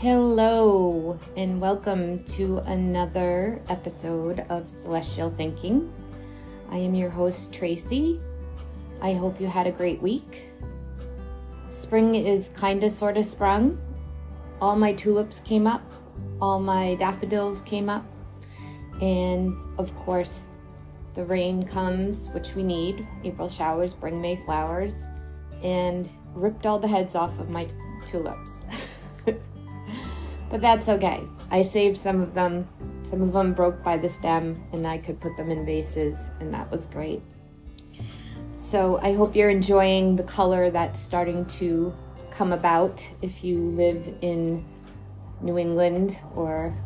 Hello, and welcome to another episode of Celestial Thinking. I am your host, Tracy. I hope you had a great week. Spring is kind of sort of sprung. All my tulips came up, all my daffodils came up, and of course, the rain comes, which we need. April showers bring May flowers, and ripped all the heads off of my tulips. but that's okay. I saved some of them. Some of them broke by the stem, and I could put them in vases, and that was great. So I hope you're enjoying the color that's starting to come about if you live in New England or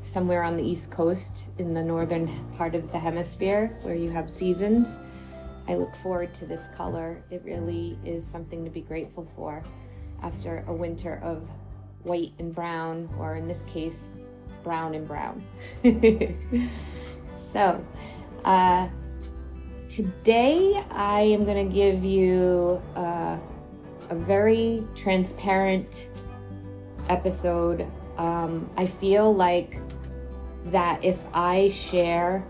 somewhere on the East Coast in the northern part of the hemisphere where you have seasons. I look forward to this color. It really is something to be grateful for after a winter of white and brown, or in this case, brown and brown. so, uh, today I am going to give you uh, a very transparent episode. Um, I feel like that if I share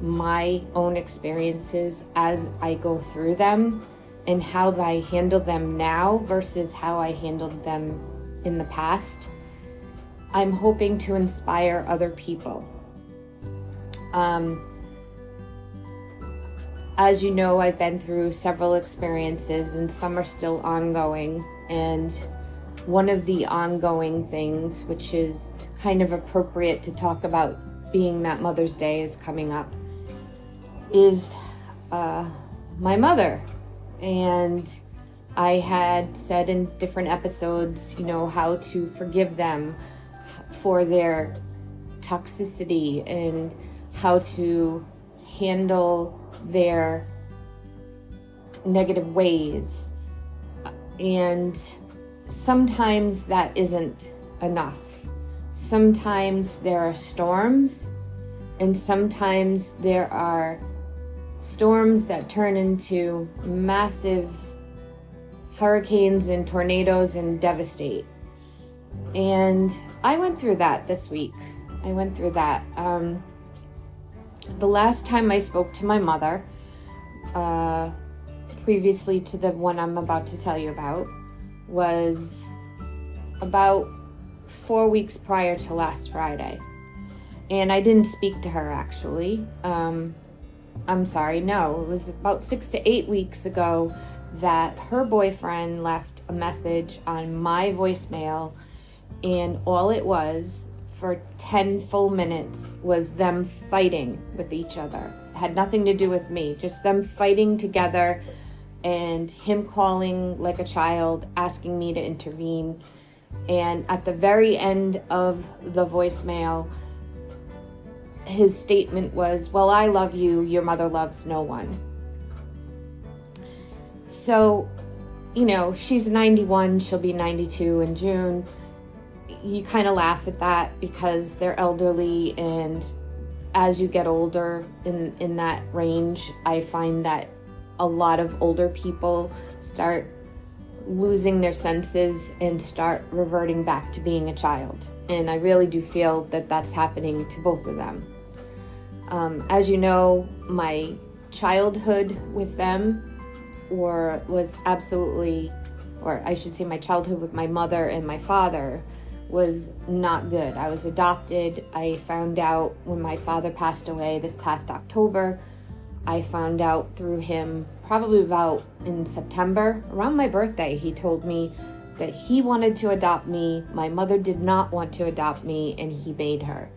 my own experiences as I go through them and how I handle them now versus how I handled them in the past, I'm hoping to inspire other people. Um, as you know, I've been through several experiences and some are still ongoing. And one of the ongoing things, which is kind of appropriate to talk about being that Mother's Day is coming up, is uh, my mother. And I had said in different episodes, you know, how to forgive them for their toxicity and how to handle their negative ways. And sometimes that isn't enough. Sometimes there are storms, and sometimes there are storms that turn into massive hurricanes and tornadoes and devastate. And I went through that this week. I went through that. Um, the last time I spoke to my mother, uh, previously to the one I'm about to tell you about, was about four weeks prior to last Friday. And I didn't speak to her actually. Um, I'm sorry, no, it was about six to eight weeks ago that her boyfriend left a message on my voicemail, and all it was for 10 full minutes was them fighting with each other. It had nothing to do with me, just them fighting together and him calling like a child, asking me to intervene. And at the very end of the voicemail, his statement was, Well, I love you, your mother loves no one. So, you know, she's 91, she'll be 92 in June. You kind of laugh at that because they're elderly and as you get older in in that range, I find that a lot of older people start losing their senses and start reverting back to being a child. And I really do feel that that's happening to both of them. Um, as you know, my childhood with them or was absolutely, or I should say, my childhood with my mother and my father was not good. I was adopted. I found out when my father passed away this past October. I found out through him probably about in September, around my birthday. He told me that he wanted to adopt me. My mother did not want to adopt me, and he made her.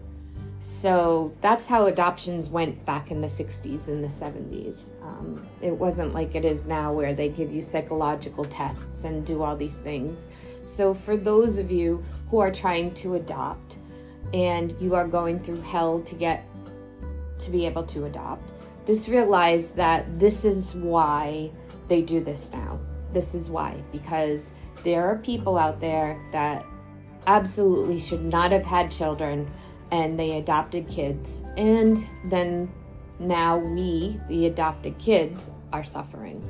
So that's how adoptions went back in the 60s and the 70s. Um, it wasn't like it is now where they give you psychological tests and do all these things. So, for those of you who are trying to adopt and you are going through hell to get to be able to adopt, just realize that this is why they do this now. This is why, because there are people out there that absolutely should not have had children and they adopted kids. And then now we, the adopted kids, are suffering.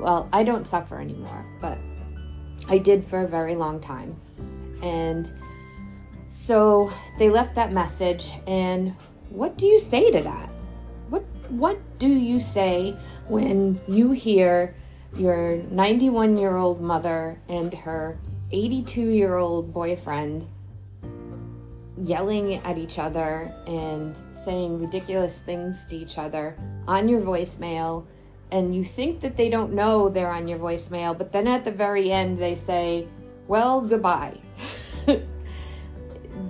Well, I don't suffer anymore, but I did for a very long time. And so they left that message. And what do you say to that? What, what do you say when you hear your 91 year old mother and her 82 year old boyfriend yelling at each other and saying ridiculous things to each other on your voicemail. And you think that they don't know they're on your voicemail but then at the very end they say well goodbye.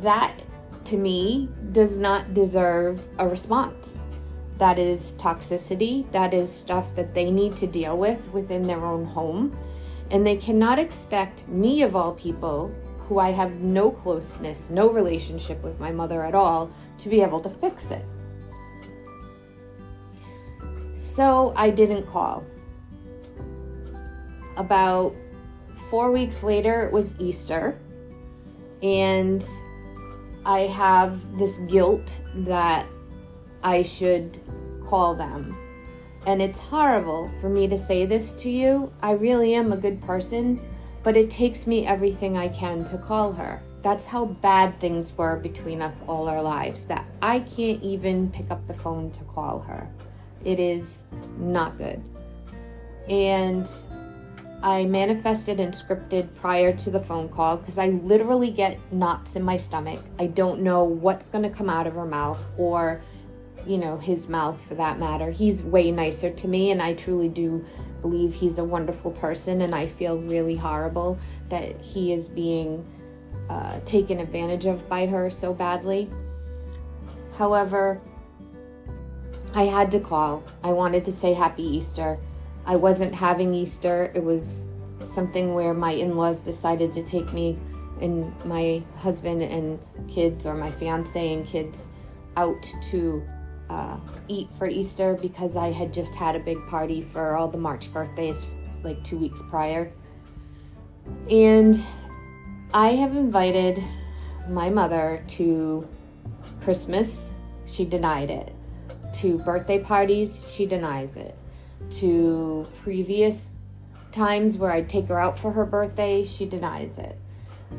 That to me does not deserve a response. That is toxicity. That is stuff that they need to deal with within their own home. And they cannot expect me of all people who I have no closeness, no relationship with my mother at all, to be able to fix it. So I didn't call. About four weeks later, it was Easter, and I have this guilt that I should call them. And it's horrible for me to say this to you. I really am a good person but it takes me everything I can to call her. That's how bad things were between us all our lives, that I can't even pick up the phone to call her. It is not good. And I manifested and scripted prior to the phone call because I literally get knots in my stomach. I don't know what's going to come out of her mouth or, you know, his mouth for that matter. He's way nicer to me, and I truly do believe he's a wonderful person, and I feel really horrible that he is being uh, taken advantage of by her so badly. However, I had to call. I wanted to say Happy Easter. I wasn't having Easter, it was something where my in laws decided to take me and my husband and kids, or my fiance and kids, out to uh, eat for Easter because I had just had a big party for all the March birthdays like two weeks prior. And I have invited my mother to Christmas, she denied it. To birthday parties, she denies it. To previous times where I'd take her out for her birthday, she denies it.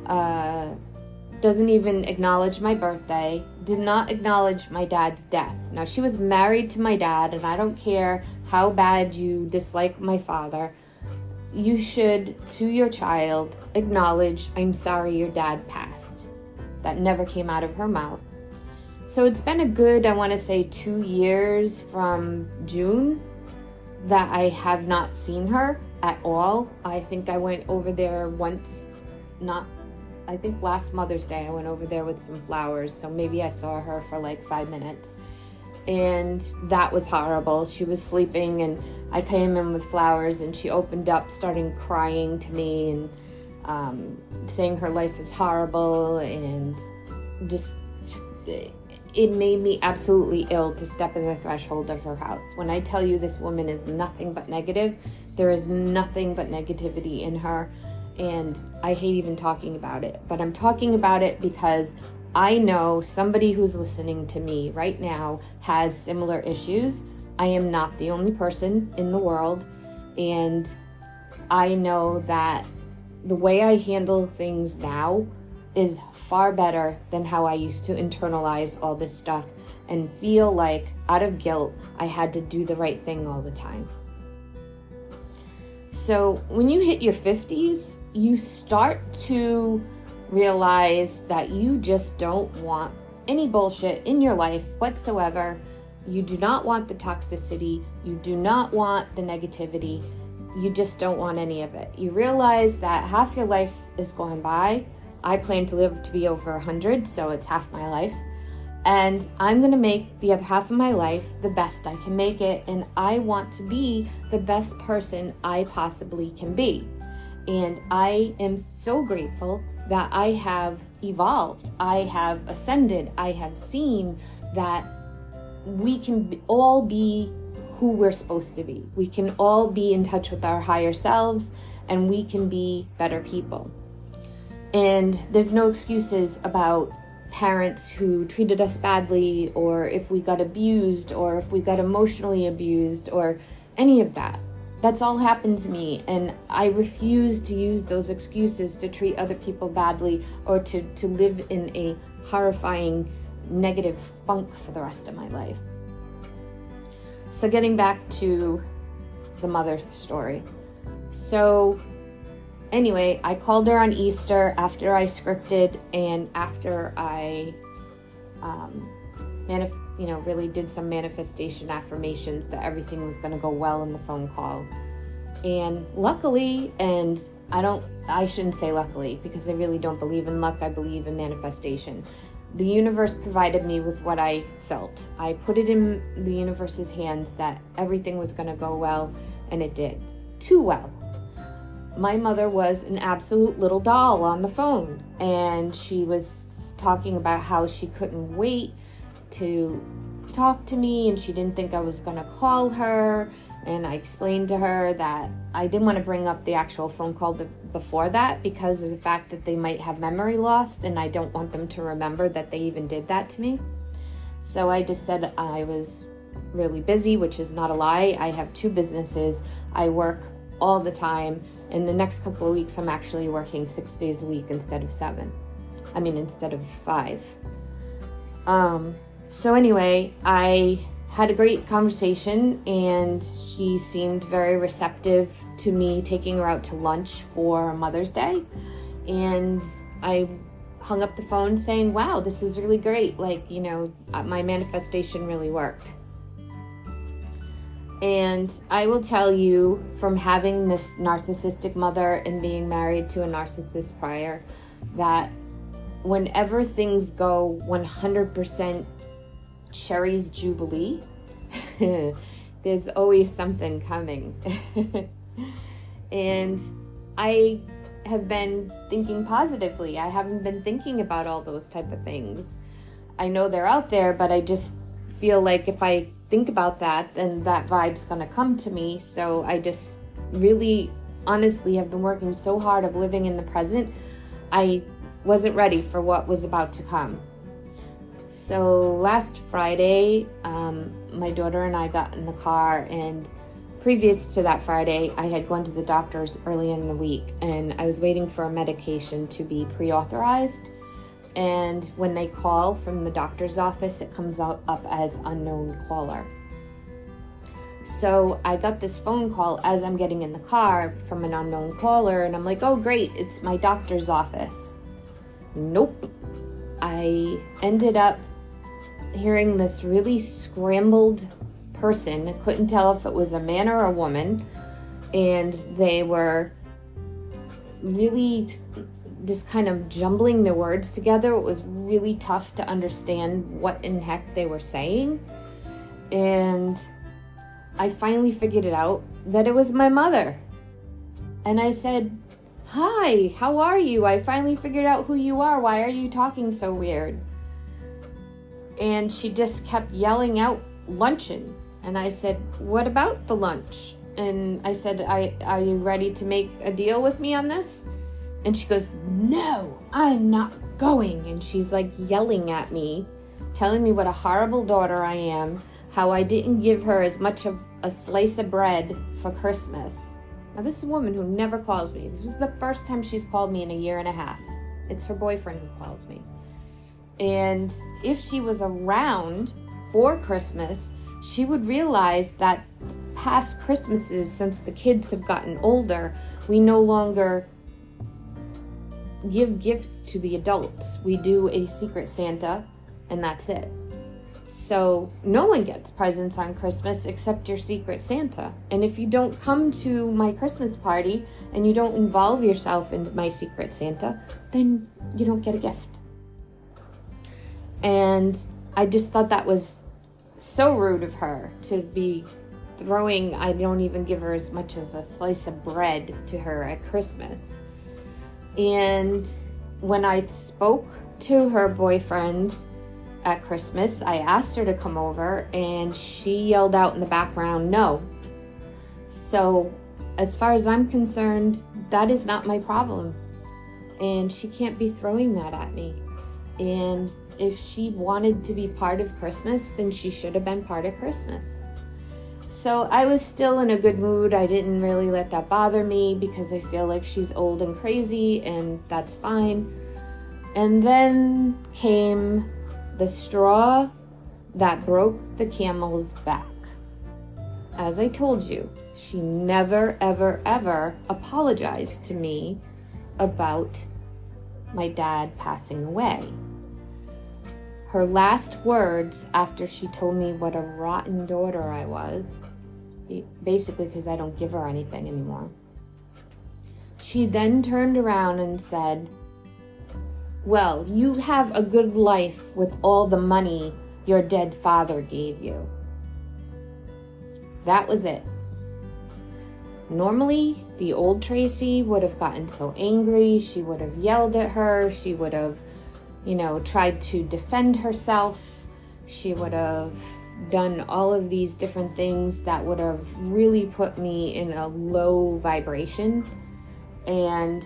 Uh, doesn't even acknowledge my birthday, did not acknowledge my dad's death. Now, she was married to my dad, and I don't care how bad you dislike my father. You should, to your child, acknowledge, I'm sorry your dad passed. That never came out of her mouth. So it's been a good, I want to say, two years from June that I have not seen her at all. I think I went over there once, not I think last Mother's Day I went over there with some flowers, so maybe I saw her for like five minutes. And that was horrible. She was sleeping, and I came in with flowers, and she opened up, starting crying to me, and um, saying her life is horrible, and just it made me absolutely ill to step in the threshold of her house. When I tell you this woman is nothing but negative, there is nothing but negativity in her and I hate even talking about it, but I'm talking about it because I know somebody who's listening to me right now has similar issues. I am not the only person in the world, and I know that the way I handle things now is far better than how I used to internalize all this stuff and feel like out of guilt I had to do the right thing all the time. So, when you hit your 50s, you start to realize that you just don't want any bullshit in your life whatsoever. You do not want the toxicity. You do not want the negativity. You just don't want any of it. You realize that half your life is going by. I plan to live to be over 100, so it's half my life. And I'm going to make the other half of my life the best I can make it. And I want to be the best person I possibly can be. And I am so grateful that I have evolved, I have ascended, I have seen that we can all be who we're supposed to be. We can all be in touch with our higher selves and we can be better people. And there's no excuses about parents who treated us badly or if we got abused or if we got emotionally abused or any of that. That's all happened to me, and I refuse to use those excuses to treat other people badly or to, to live in a horrifying negative funk for the rest of my life. So, getting back to the mother story. So, anyway, I called her on Easter after I scripted and after I, um, manif- you know, really did some manifestation affirmations that everything was going to go well in the phone call. And luckily, and I don't, I shouldn't say luckily because I really don't believe in luck, I believe in manifestation. The universe provided me with what I felt. I put it in the universe's hands that everything was going to go well, and it did. Too well my mother was an absolute little doll on the phone and she was talking about how she couldn't wait to talk to me and she didn't think I was going to call her and I explained to her that I didn't want to bring up the actual phone call be- before that because of the fact that they might have memory lost and I don't want them to remember that they even did that to me. So I just said I was really busy, which is not a lie. I have two businesses. I work all the time in the next couple of weeks, I'm actually working six days a week instead of seven. I mean, instead of five. Um, so, anyway, I had a great conversation and she seemed very receptive to me taking her out to lunch for Mother's Day. And I hung up the phone saying, Wow, this is really great. Like, you know, uh, my manifestation really worked. And I will tell you from having this narcissistic mother and being married to a narcissist prior that whenever things go 100% Cherries Jubilee, there's always something coming. and I have been thinking positively. I haven't been thinking about all those type of things. I know they're out there, but I just feel like if I think about that, then that vibe's gonna come to me. So I just really honestly have been working so hard of living in the present. I wasn't ready for what was about to come. So last Friday, um, my daughter and I got in the car, and previous to that Friday, I had gone to the doctor's early in the week, and I was waiting for a medication to be pre authorized and when they call from the doctor's office, it comes out up as unknown caller. So I got this phone call as I'm getting in the car from an unknown caller, and I'm like, oh, great, it's my doctor's office. Nope. I ended up hearing this really scrambled person. I couldn't tell if it was a man or a woman, and they were really just kind of jumbling the words together. It was really tough to understand what in heck they were saying. And I finally figured it out that it was my mother. And I said, Hi, how are you? I finally figured out who you are. Why are you talking so weird? And she just kept yelling out luncheon. And I said, What about the lunch? And I said, I, Are you ready to make a deal with me on this? And she goes, No, I'm not going. And she's like yelling at me, telling me what a horrible daughter I am, how I didn't give her as much of a slice of bread for Christmas. Now, this is a woman who never calls me. This was the first time she's called me in a year and a half. It's her boyfriend who calls me. And if she was around for Christmas, she would realize that past Christmases, since the kids have gotten older, we no longer give gifts to the adults. We do a secret Santa, and that's it. So no one gets presents on Christmas except your secret Santa. And if you don't come to my Christmas party and you don't involve yourself in my secret Santa, then you don't get a gift. And I just thought that was so rude of her to be throwing, I don't even give her as much of a slice of bread to her at Christmas. And when I spoke to her boyfriend at Christmas, I asked her to come over and she yelled out in the background, no. So, as far as I'm concerned, that is not my problem. And she can't be throwing that at me. And if she wanted to be part of Christmas, then she should have been part of Christmas. So I was still in a good mood. I didn't really let that bother me because I feel like she's old and crazy, and that's fine. And then came the straw that broke the camel's back. As I told you, she never, ever, ever apologized to me about my dad passing away. Her last words after she told me what a rotten daughter I was, basically because I don't give her anything anymore, she then turned around and said, Well, you have a good life with all the money your dead father gave you. That was it. Normally, the old Tracy would have gotten so angry, she would have yelled at her, she would have, you know, tried to defend herself, she would have done all of these different things that would have really put me in a low vibration and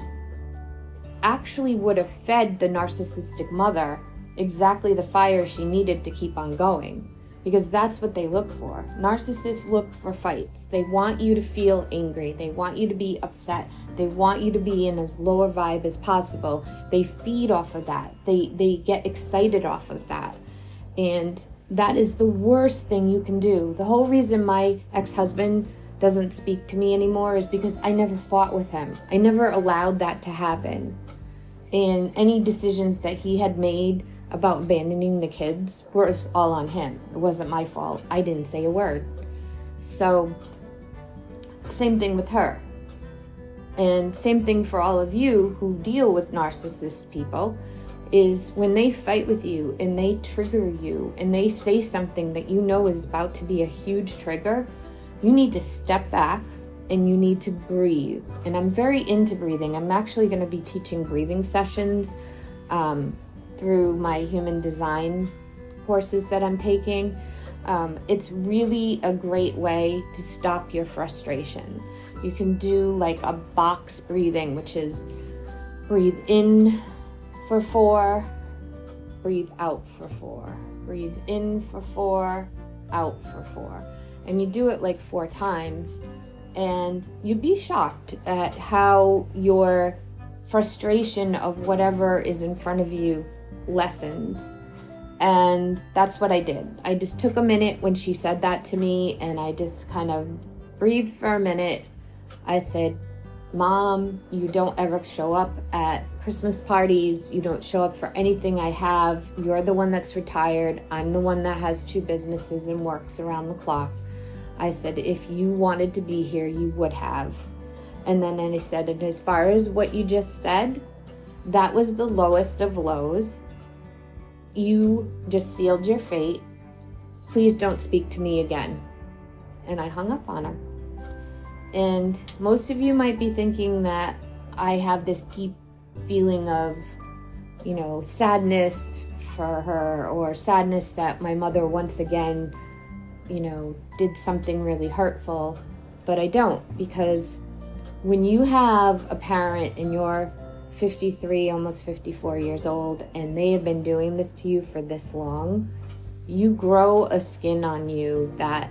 actually would have fed the narcissistic mother exactly the fire she needed to keep on going because that's what they look for. Narcissists look for fights. They want you to feel angry. They want you to be upset. They want you to be in as low a vibe as possible. They feed off of that. They they get excited off of that. And that is the worst thing you can do. The whole reason my ex-husband doesn't speak to me anymore is because I never fought with him. I never allowed that to happen. And any decisions that he had made about abandoning the kids was all on him. It wasn't my fault. I didn't say a word. So, same thing with her. And same thing for all of you who deal with narcissist people is when they fight with you and they trigger you and they say something that you know is about to be a huge trigger, you need to step back and you need to breathe. And I'm very into breathing. I'm actually going to be teaching breathing sessions um, through my human design courses that I'm taking. Um, it's really a great way to stop your frustration. You can do like a box breathing, which is breathe in for four, breathe out for four, breathe in for four, out for four. And you do it like four times, and you'd be shocked at how your frustration of whatever is in front of you lessens. And that's what I did. I just took a minute when she said that to me and I just kind of breathed for a minute. I said, Mom, you don't ever show up at Christmas parties. You don't show up for anything I have. You're the one that's retired. I'm the one that has two businesses and works around the clock. I said, if you wanted to be here, you would have. And then I said, and as far as what you just said, that was the lowest of lows you just sealed your fate. Please don't speak to me again. And I hung up on her. And most of you might be thinking that I have this deep feeling of, you know, sadness for her or sadness that my mother once again, you know, did something really hurtful. But I don't because when you have a parent in your 53, almost 54 years old, and they have been doing this to you for this long, you grow a skin on you that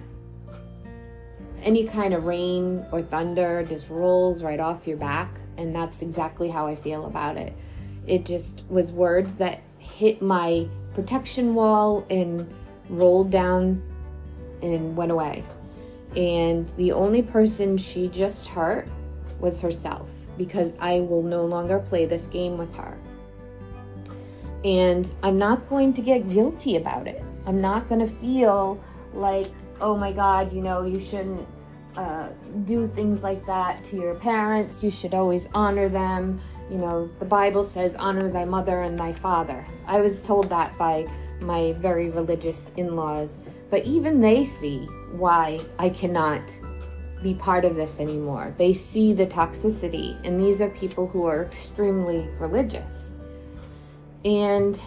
any kind of rain or thunder just rolls right off your back. And that's exactly how I feel about it. It just was words that hit my protection wall and rolled down and went away. And the only person she just hurt was herself because I will no longer play this game with her. And I'm not going to get guilty about it. I'm not going to feel like, oh my God, you know, you shouldn't uh, do things like that to your parents. You should always honor them. You know, the Bible says, honor thy mother and thy father. I was told that by my very religious in laws, but even they see why I cannot be part of this anymore. They see the toxicity, and these are people who are extremely religious. And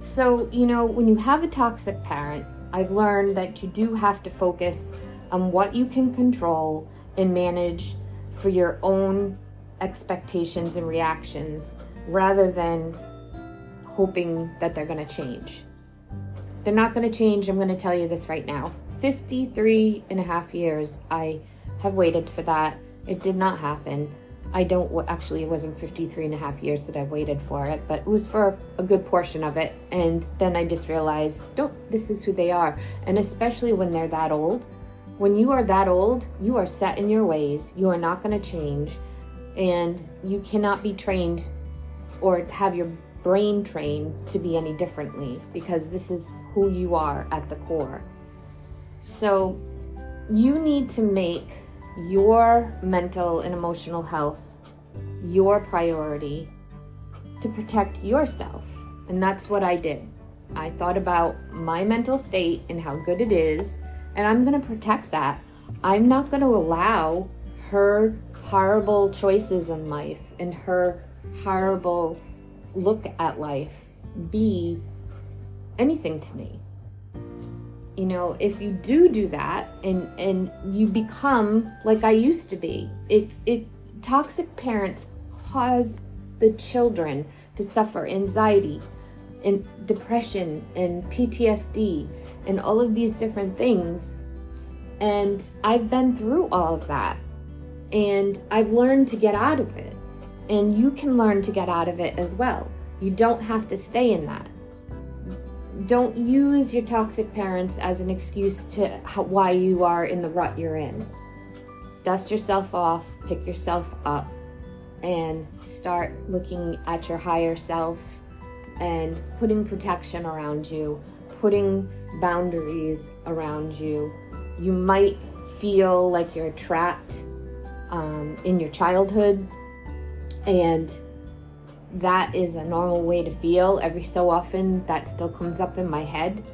so, you know, when you have a toxic parent, I've learned that you do have to focus on what you can control and manage for your own expectations and reactions rather than hoping that they're going to change. They're not going to change. I'm going to tell you this right now. 53 and a half years, I have waited for that. It did not happen. I don't actually, it wasn't 53 and a half years that I waited for it, but it was for a good portion of it. And then I just realized, nope, this is who they are. And especially when they're that old, when you are that old, you are set in your ways. You are not going to change. And you cannot be trained or have your brain trained to be any differently because this is who you are at the core. So you need to make your mental and emotional health your priority to protect yourself. And that's what I did. I thought about my mental state and how good it is, and I'm going to protect that. I'm not going to allow her horrible choices in life and her horrible look at life be anything to me you know if you do do that and and you become like i used to be it it toxic parents cause the children to suffer anxiety and depression and ptsd and all of these different things. And i've been through all of that. And i've learned to get out of it. And you can learn to get out of it as well. You don't have to stay in that don't use your toxic parents as an excuse to how, why you are in the rut you're in. Dust yourself off, pick yourself up, and start looking at your higher self and putting protection around you, putting boundaries around you. You might feel like you're trapped um, in your childhood, and that is a normal way to feel. Every so often, that still comes up in my head.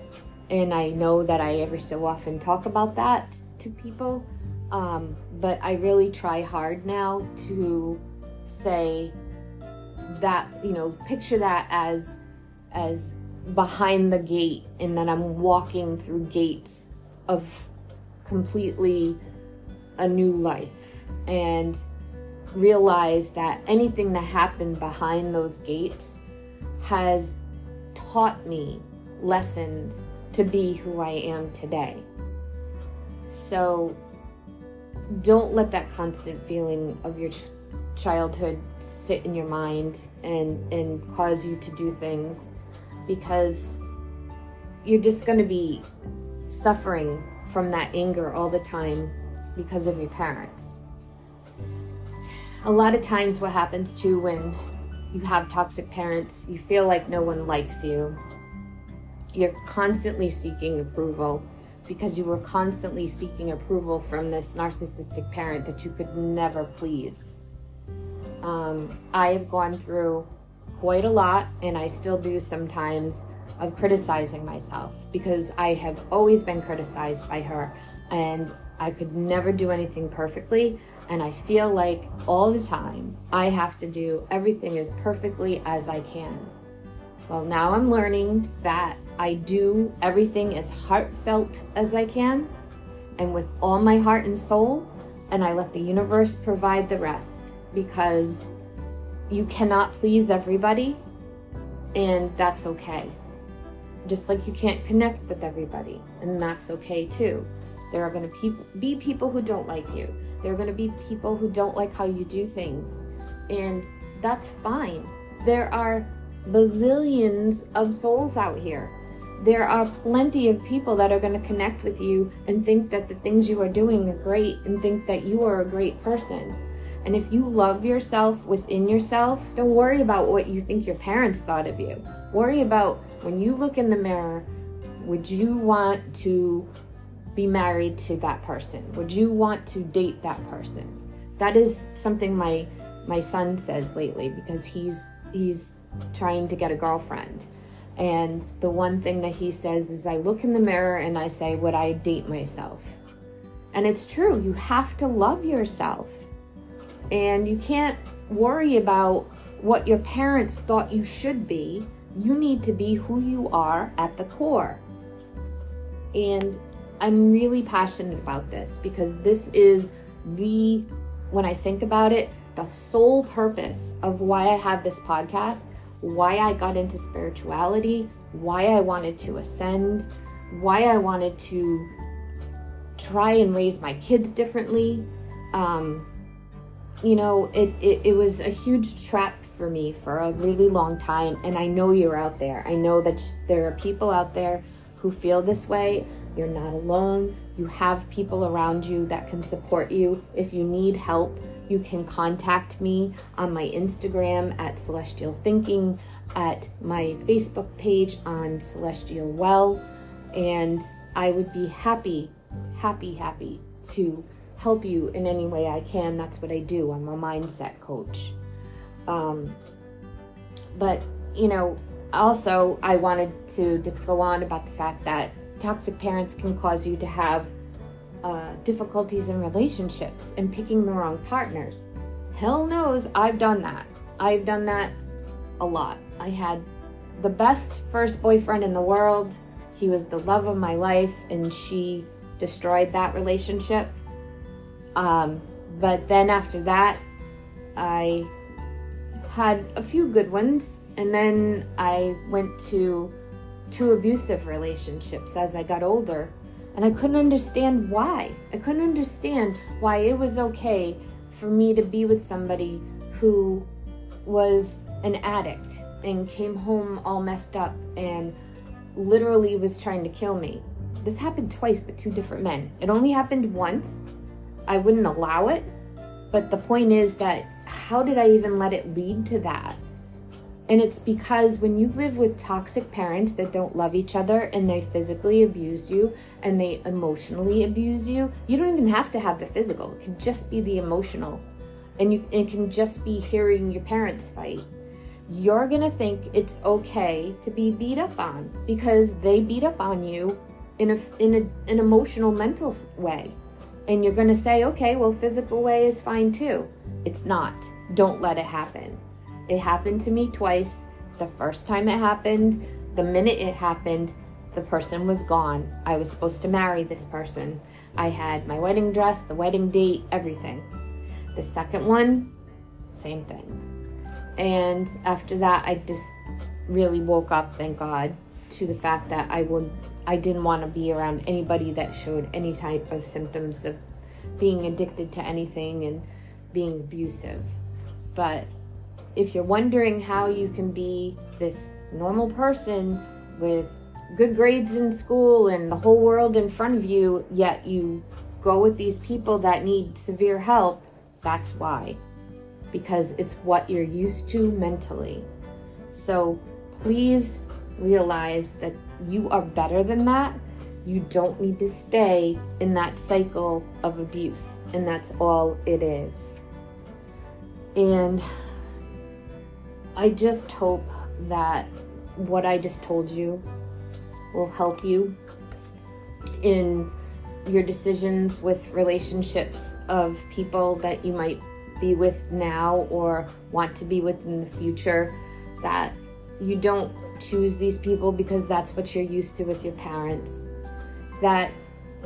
And I know that I every so often talk about that to people. Um, but I really try hard now to say that, you know, picture that as as behind the gate and that I'm walking through gates of completely a new life. And realize that anything that happened behind those gates has taught me lessons to be who I am today. So don't let that constant feeling of your ch- childhood sit in your mind and and cause you to do things because you're just going to be suffering from that anger all the time because of your parents a lot of times what happens too when you have toxic parents, you feel like no one likes you. You're constantly seeking approval because you were constantly seeking approval from this narcissistic parent that you could never please. Um, I have gone through quite a lot, and I still do sometimes, of criticizing myself because I have always been criticized by her, and I could never do anything perfectly. And I feel like all the time I have to do everything as perfectly as I can. Well, now I'm learning that I do everything as heartfelt as I can and with all my heart and soul, and I let the universe provide the rest because you cannot please everybody, and that's okay. Just like you can't connect with everybody, and that's okay too. There are going to be people who don't like you. There are going to be people who don't like how you do things. And that's fine. There are bazillions of souls out here. There are plenty of people that are going to connect with you and think that the things you are doing are great and think that you are a great person. And if you love yourself within yourself, don't worry about what you think your parents thought of you. Worry about when you look in the mirror, would you want to be married to that person? Would you want to date that person? That is something my my son says lately because he's he's trying to get a girlfriend. And the one thing that he says is I look in the mirror and I say, would I date myself? And it's true, you have to love yourself. And you can't worry about what your parents thought you should be. You need to be who you are at the core. And I'm really passionate about this because this is the, when I think about it, the sole purpose of why I have this podcast, why I got into spirituality, why I wanted to ascend, why I wanted to try and raise my kids differently. Um, you know, it, it, it was a huge trap for me for a really long time. And I know you're out there. I know that there are people out there who feel this way. You're not alone. You have people around you that can support you. If you need help, you can contact me on my Instagram at Celestial Thinking, at my Facebook page on Celestial Well, and I would be happy, happy, happy to help you in any way I can. That's what I do. I'm a mindset coach. Um, but, you know, also, I wanted to just go on about the fact that toxic parents can cause you to have uh, difficulties in relationships and picking the wrong partners. Hell knows I've done that. I've done that a lot. I had the best first boyfriend in the world. He was the love of my life, and she destroyed that relationship. Um, but then after that, I had a few good ones, and then I went to two abusive relationships as I got older. And I couldn't understand why. I couldn't understand why it was okay for me to be with somebody who was an addict and came home all messed up and literally was trying to kill me. This happened twice with two different men. It only happened once. I wouldn't allow it. But the point is that how did I even let it lead to that? And it's because when you live with toxic parents that don't love each other and they physically abuse you and they emotionally abuse you, you don't even have to have the physical. It can just be the emotional. And you it can just be hearing your parents fight. You're going to think it's okay to be beat up on because they beat up on you in a in a, an emotional mental way. And you're going to say, "Okay, well physical way is fine too." It's not. Don't let it happen it happened to me twice. The first time it happened, the minute it happened, the person was gone. I was supposed to marry this person. I had my wedding dress, the wedding date, everything. The second one, same thing. And after that, I just really woke up, thank God, to the fact that I would I didn't want to be around anybody that showed any type of symptoms of being addicted to anything and being abusive. But if you're wondering how you can be this normal person with good grades in school and the whole world in front of you, yet you go with these people that need severe help, that's why. Because it's what you're used to mentally. So please realize that you are better than that. You don't need to stay in that cycle of abuse, and that's all it is. And I just hope that what I just told you will help you in your decisions with relationships of people that you might be with now or want to be with in the future. That you don't choose these people because that's what you're used to with your parents. That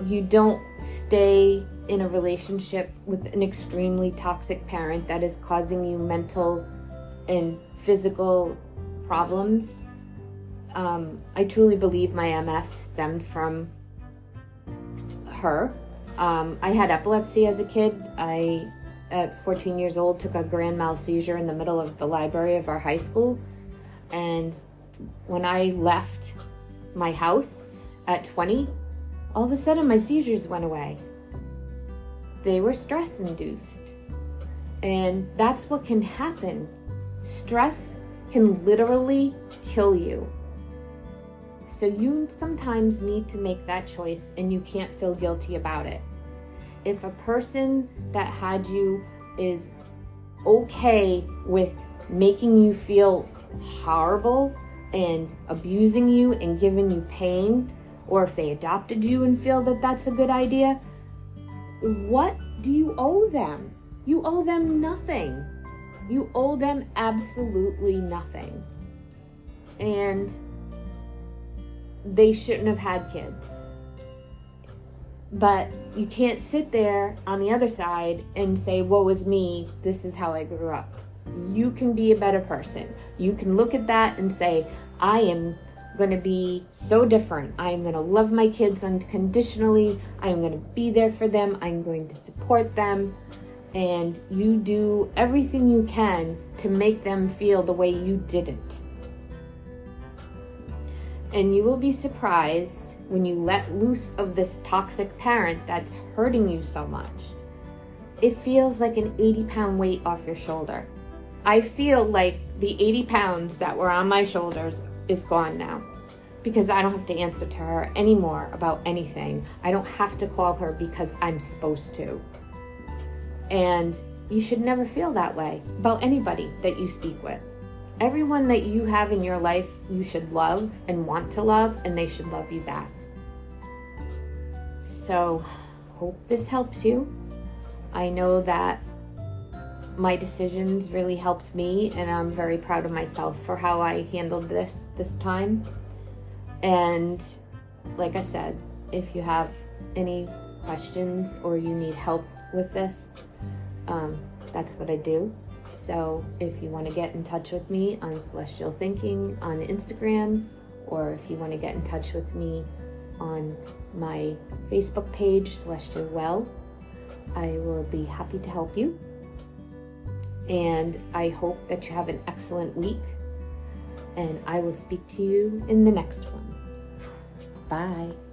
you don't stay in a relationship with an extremely toxic parent that is causing you mental and physical problems. Um, I truly believe my MS stemmed from her. Um, I had epilepsy as a kid. I, at 14 years old, took a grand mal seizure in the middle of the library of our high school. And when I left my house at 20, all of a sudden my seizures went away. They were stress induced. And that's what can happen Stress can literally kill you. So you sometimes need to make that choice and you can't feel guilty about it. If a person that had you is okay with making you feel horrible and abusing you and giving you pain, or if they adopted you and feel that that's a good idea, what do you owe them? You owe them nothing. You owe them absolutely nothing. And they shouldn't have had kids. But you can't sit there on the other side and say, Woe is me, this is how I grew up. You can be a better person. You can look at that and say, I am going to be so different. I'm going to love my kids unconditionally. I'm going to be there for them. I'm going to support them. And you do everything you can to make them feel the way you didn't. And you will be surprised when you let loose of this toxic parent that's hurting you so much. It feels like an 80 pound weight off your shoulder. I feel like the 80 pounds that were on my shoulders is gone now because I don't have to answer to her anymore about anything. I don't have to call her because I'm supposed to. And you should never feel that way about anybody that you speak with. Everyone that you have in your life, you should love and want to love, and they should love you back. So, hope this helps you. I know that my decisions really helped me, and I'm very proud of myself for how I handled this this time. And like I said, if you have any questions or you need help with this, um, that's what I do. So if you want to get in touch with me on Celestial Thinking on Instagram, or if you want to get in touch with me on my Facebook page, Celestial Well, I will be happy to help you. And I hope that you have an excellent week. And I will speak to you in the next one. Bye.